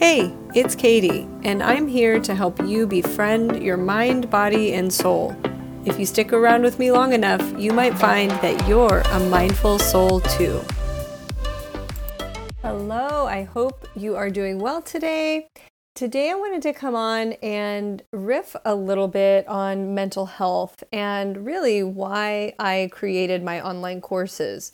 Hey, it's Katie, and I'm here to help you befriend your mind, body, and soul. If you stick around with me long enough, you might find that you're a mindful soul too. Hello, I hope you are doing well today. Today, I wanted to come on and riff a little bit on mental health and really why I created my online courses.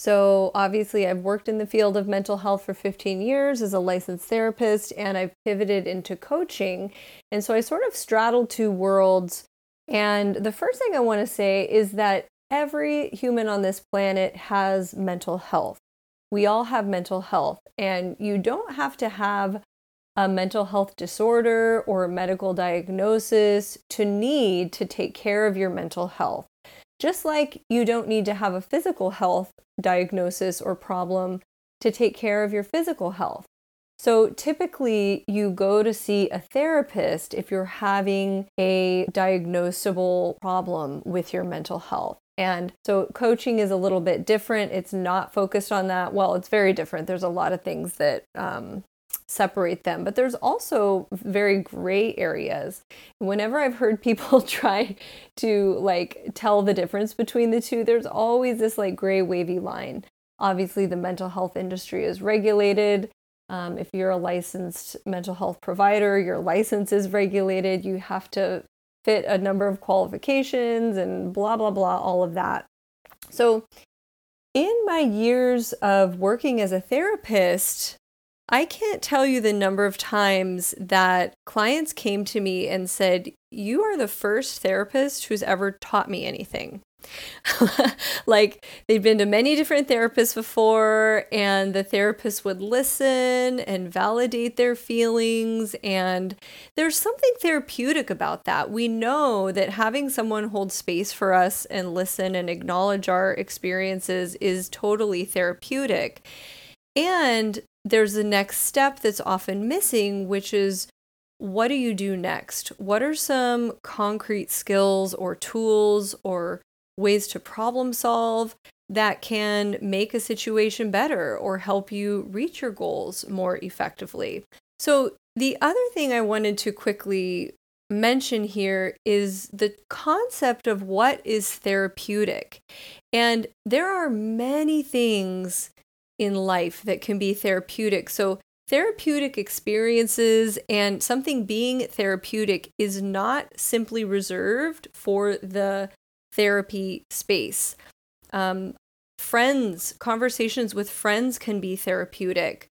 So, obviously, I've worked in the field of mental health for 15 years as a licensed therapist, and I've pivoted into coaching. And so I sort of straddled two worlds. And the first thing I want to say is that every human on this planet has mental health. We all have mental health, and you don't have to have a mental health disorder or a medical diagnosis to need to take care of your mental health. Just like you don't need to have a physical health diagnosis or problem to take care of your physical health. So typically, you go to see a therapist if you're having a diagnosable problem with your mental health. And so coaching is a little bit different. It's not focused on that. Well, it's very different. There's a lot of things that um, separate them. But there's also very gray areas. Whenever I've heard people try to like tell the difference between the two, there's always this like gray wavy line. Obviously, the mental health industry is regulated. Um, if you're a licensed mental health provider, your license is regulated. You have to fit a number of qualifications and blah, blah, blah, all of that. So, in my years of working as a therapist, I can't tell you the number of times that clients came to me and said, You are the first therapist who's ever taught me anything. like they'd been to many different therapists before, and the therapist would listen and validate their feelings. And there's something therapeutic about that. We know that having someone hold space for us and listen and acknowledge our experiences is totally therapeutic. And there's the next step that's often missing, which is what do you do next? What are some concrete skills or tools or ways to problem solve that can make a situation better or help you reach your goals more effectively? So, the other thing I wanted to quickly mention here is the concept of what is therapeutic. And there are many things in life that can be therapeutic. So, therapeutic experiences and something being therapeutic is not simply reserved for the therapy space. Um, friends, conversations with friends can be therapeutic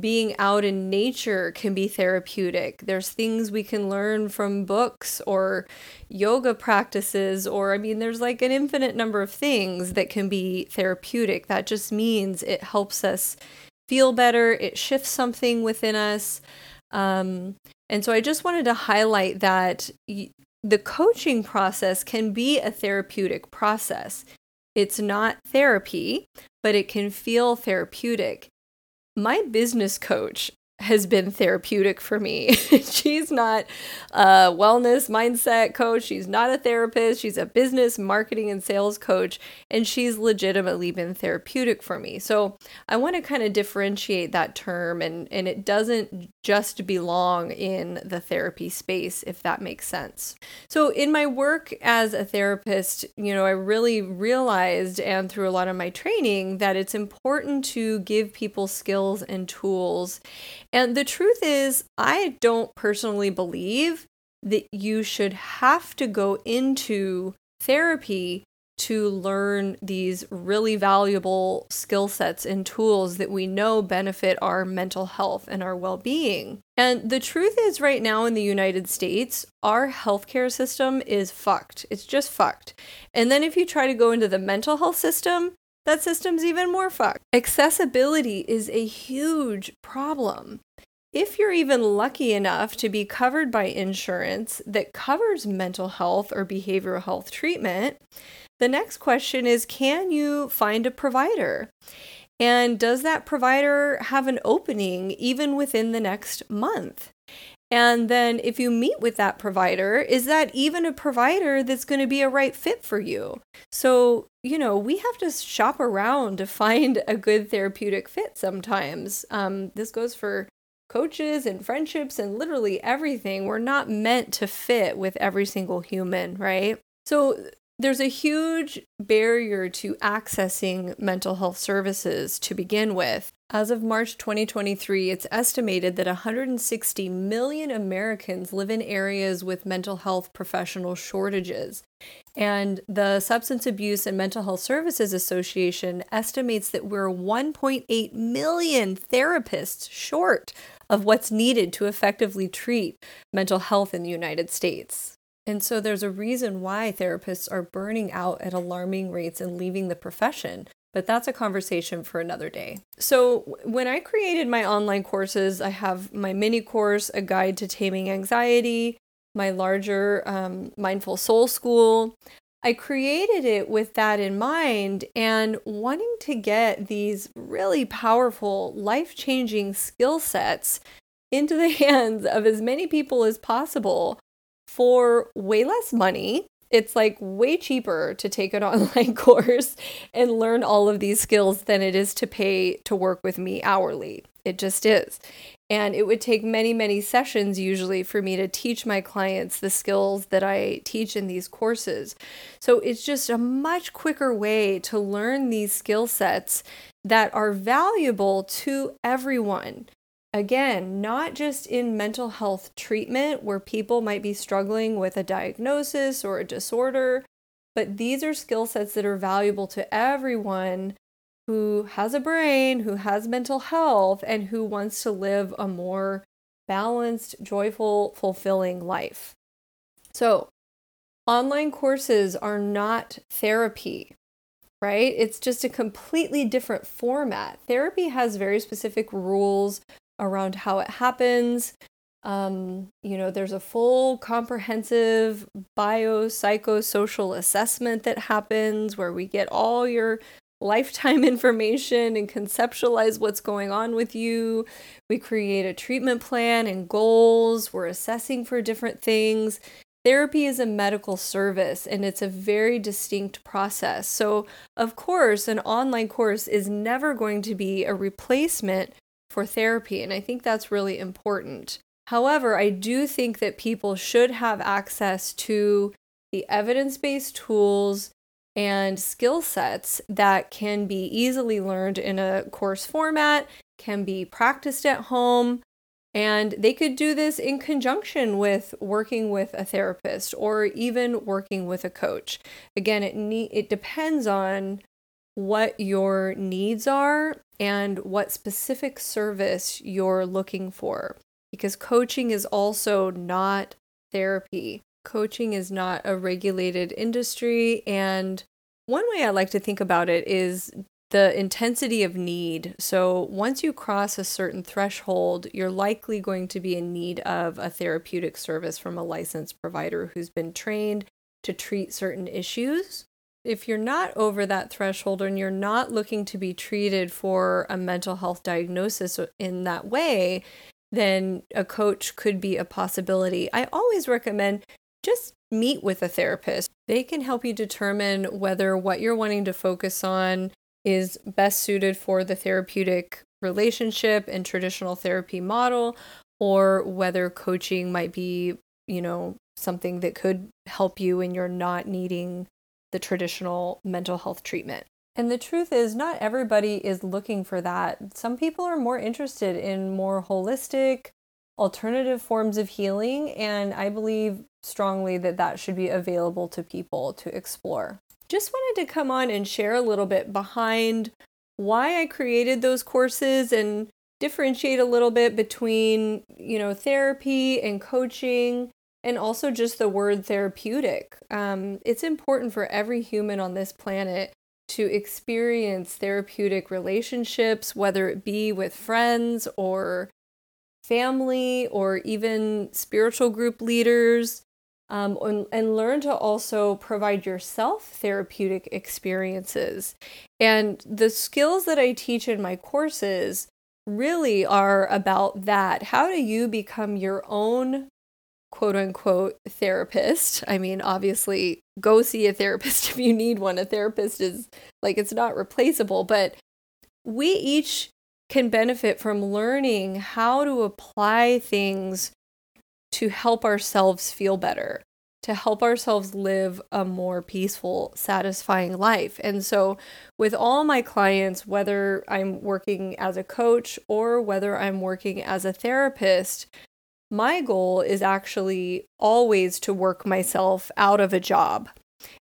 being out in nature can be therapeutic. There's things we can learn from books or yoga practices, or I mean, there's like an infinite number of things that can be therapeutic. That just means it helps us feel better, it shifts something within us. Um, and so I just wanted to highlight that y- the coaching process can be a therapeutic process. It's not therapy, but it can feel therapeutic my business coach has been therapeutic for me. she's not a wellness mindset coach. She's not a therapist. She's a business, marketing, and sales coach. And she's legitimately been therapeutic for me. So I want to kind of differentiate that term, and, and it doesn't just belong in the therapy space, if that makes sense. So in my work as a therapist, you know, I really realized, and through a lot of my training, that it's important to give people skills and tools and the truth is, I don't personally believe that you should have to go into therapy to learn these really valuable skill sets and tools that we know benefit our mental health and our well being. And the truth is, right now in the United States, our healthcare system is fucked. It's just fucked. And then if you try to go into the mental health system, that system's even more fucked. Accessibility is a huge problem. If you're even lucky enough to be covered by insurance that covers mental health or behavioral health treatment, the next question is can you find a provider? And does that provider have an opening even within the next month? And then if you meet with that provider, is that even a provider that's going to be a right fit for you? So, you know, we have to shop around to find a good therapeutic fit sometimes. Um, this goes for coaches and friendships and literally everything. We're not meant to fit with every single human, right? So there's a huge barrier to accessing mental health services to begin with. As of March 2023, it's estimated that 160 million Americans live in areas with mental health professional shortages. And the Substance Abuse and Mental Health Services Association estimates that we're 1.8 million therapists short of what's needed to effectively treat mental health in the United States. And so there's a reason why therapists are burning out at alarming rates and leaving the profession. But that's a conversation for another day. So, when I created my online courses, I have my mini course, A Guide to Taming Anxiety, my larger um, Mindful Soul School. I created it with that in mind and wanting to get these really powerful, life changing skill sets into the hands of as many people as possible for way less money. It's like way cheaper to take an online course and learn all of these skills than it is to pay to work with me hourly. It just is. And it would take many, many sessions usually for me to teach my clients the skills that I teach in these courses. So it's just a much quicker way to learn these skill sets that are valuable to everyone. Again, not just in mental health treatment where people might be struggling with a diagnosis or a disorder, but these are skill sets that are valuable to everyone who has a brain, who has mental health, and who wants to live a more balanced, joyful, fulfilling life. So, online courses are not therapy, right? It's just a completely different format. Therapy has very specific rules around how it happens. Um, you know, there's a full comprehensive biopsychosocial assessment that happens where we get all your lifetime information and conceptualize what's going on with you. We create a treatment plan and goals. We're assessing for different things. Therapy is a medical service and it's a very distinct process. So, of course, an online course is never going to be a replacement for therapy. And I think that's really important. However, I do think that people should have access to the evidence based tools and skill sets that can be easily learned in a course format, can be practiced at home, and they could do this in conjunction with working with a therapist or even working with a coach. Again, it ne- it depends on what your needs are and what specific service you're looking for. Because coaching is also not therapy. Coaching is not a regulated industry. And one way I like to think about it is the intensity of need. So, once you cross a certain threshold, you're likely going to be in need of a therapeutic service from a licensed provider who's been trained to treat certain issues if you're not over that threshold and you're not looking to be treated for a mental health diagnosis in that way, then a coach could be a possibility. I always recommend just meet with a therapist. They can help you determine whether what you're wanting to focus on is best suited for the therapeutic relationship and traditional therapy model or whether coaching might be, you know, something that could help you and you're not needing the traditional mental health treatment. And the truth is, not everybody is looking for that. Some people are more interested in more holistic, alternative forms of healing, and I believe strongly that that should be available to people to explore. Just wanted to come on and share a little bit behind why I created those courses and differentiate a little bit between, you know, therapy and coaching and also just the word therapeutic. Um, it's important for every human on this planet to experience therapeutic relationships, whether it be with friends or family or even spiritual group leaders, um, and, and learn to also provide yourself therapeutic experiences. And the skills that I teach in my courses really are about that. How do you become your own quote unquote therapist. I mean, obviously, go see a therapist if you need one. A therapist is like, it's not replaceable, but we each can benefit from learning how to apply things to help ourselves feel better, to help ourselves live a more peaceful, satisfying life. And so, with all my clients, whether I'm working as a coach or whether I'm working as a therapist, my goal is actually always to work myself out of a job.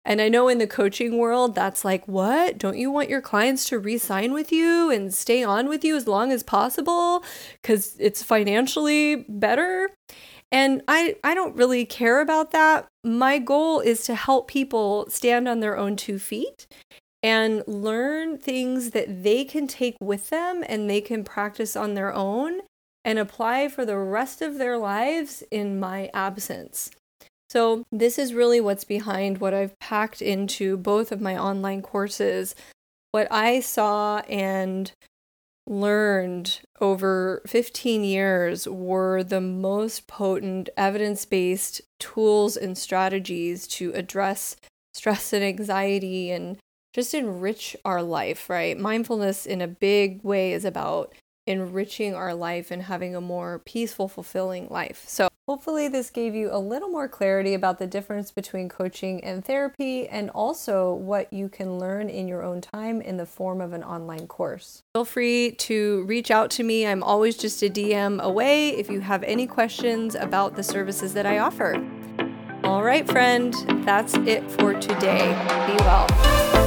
And I know in the coaching world, that's like, what? Don't you want your clients to re sign with you and stay on with you as long as possible because it's financially better? And I, I don't really care about that. My goal is to help people stand on their own two feet and learn things that they can take with them and they can practice on their own and apply for the rest of their lives in my absence. So, this is really what's behind what I've packed into both of my online courses. What I saw and learned over 15 years were the most potent evidence based tools and strategies to address stress and anxiety and just enrich our life, right? Mindfulness, in a big way, is about enriching our life and having a more peaceful, fulfilling life. So, hopefully, this gave you a little more clarity about the difference between coaching and therapy and also what you can learn in your own time in the form of an online course. Feel free to reach out to me. I'm always just a DM away if you have any questions about the services that I offer. All right, friend, that's it for today. Be well.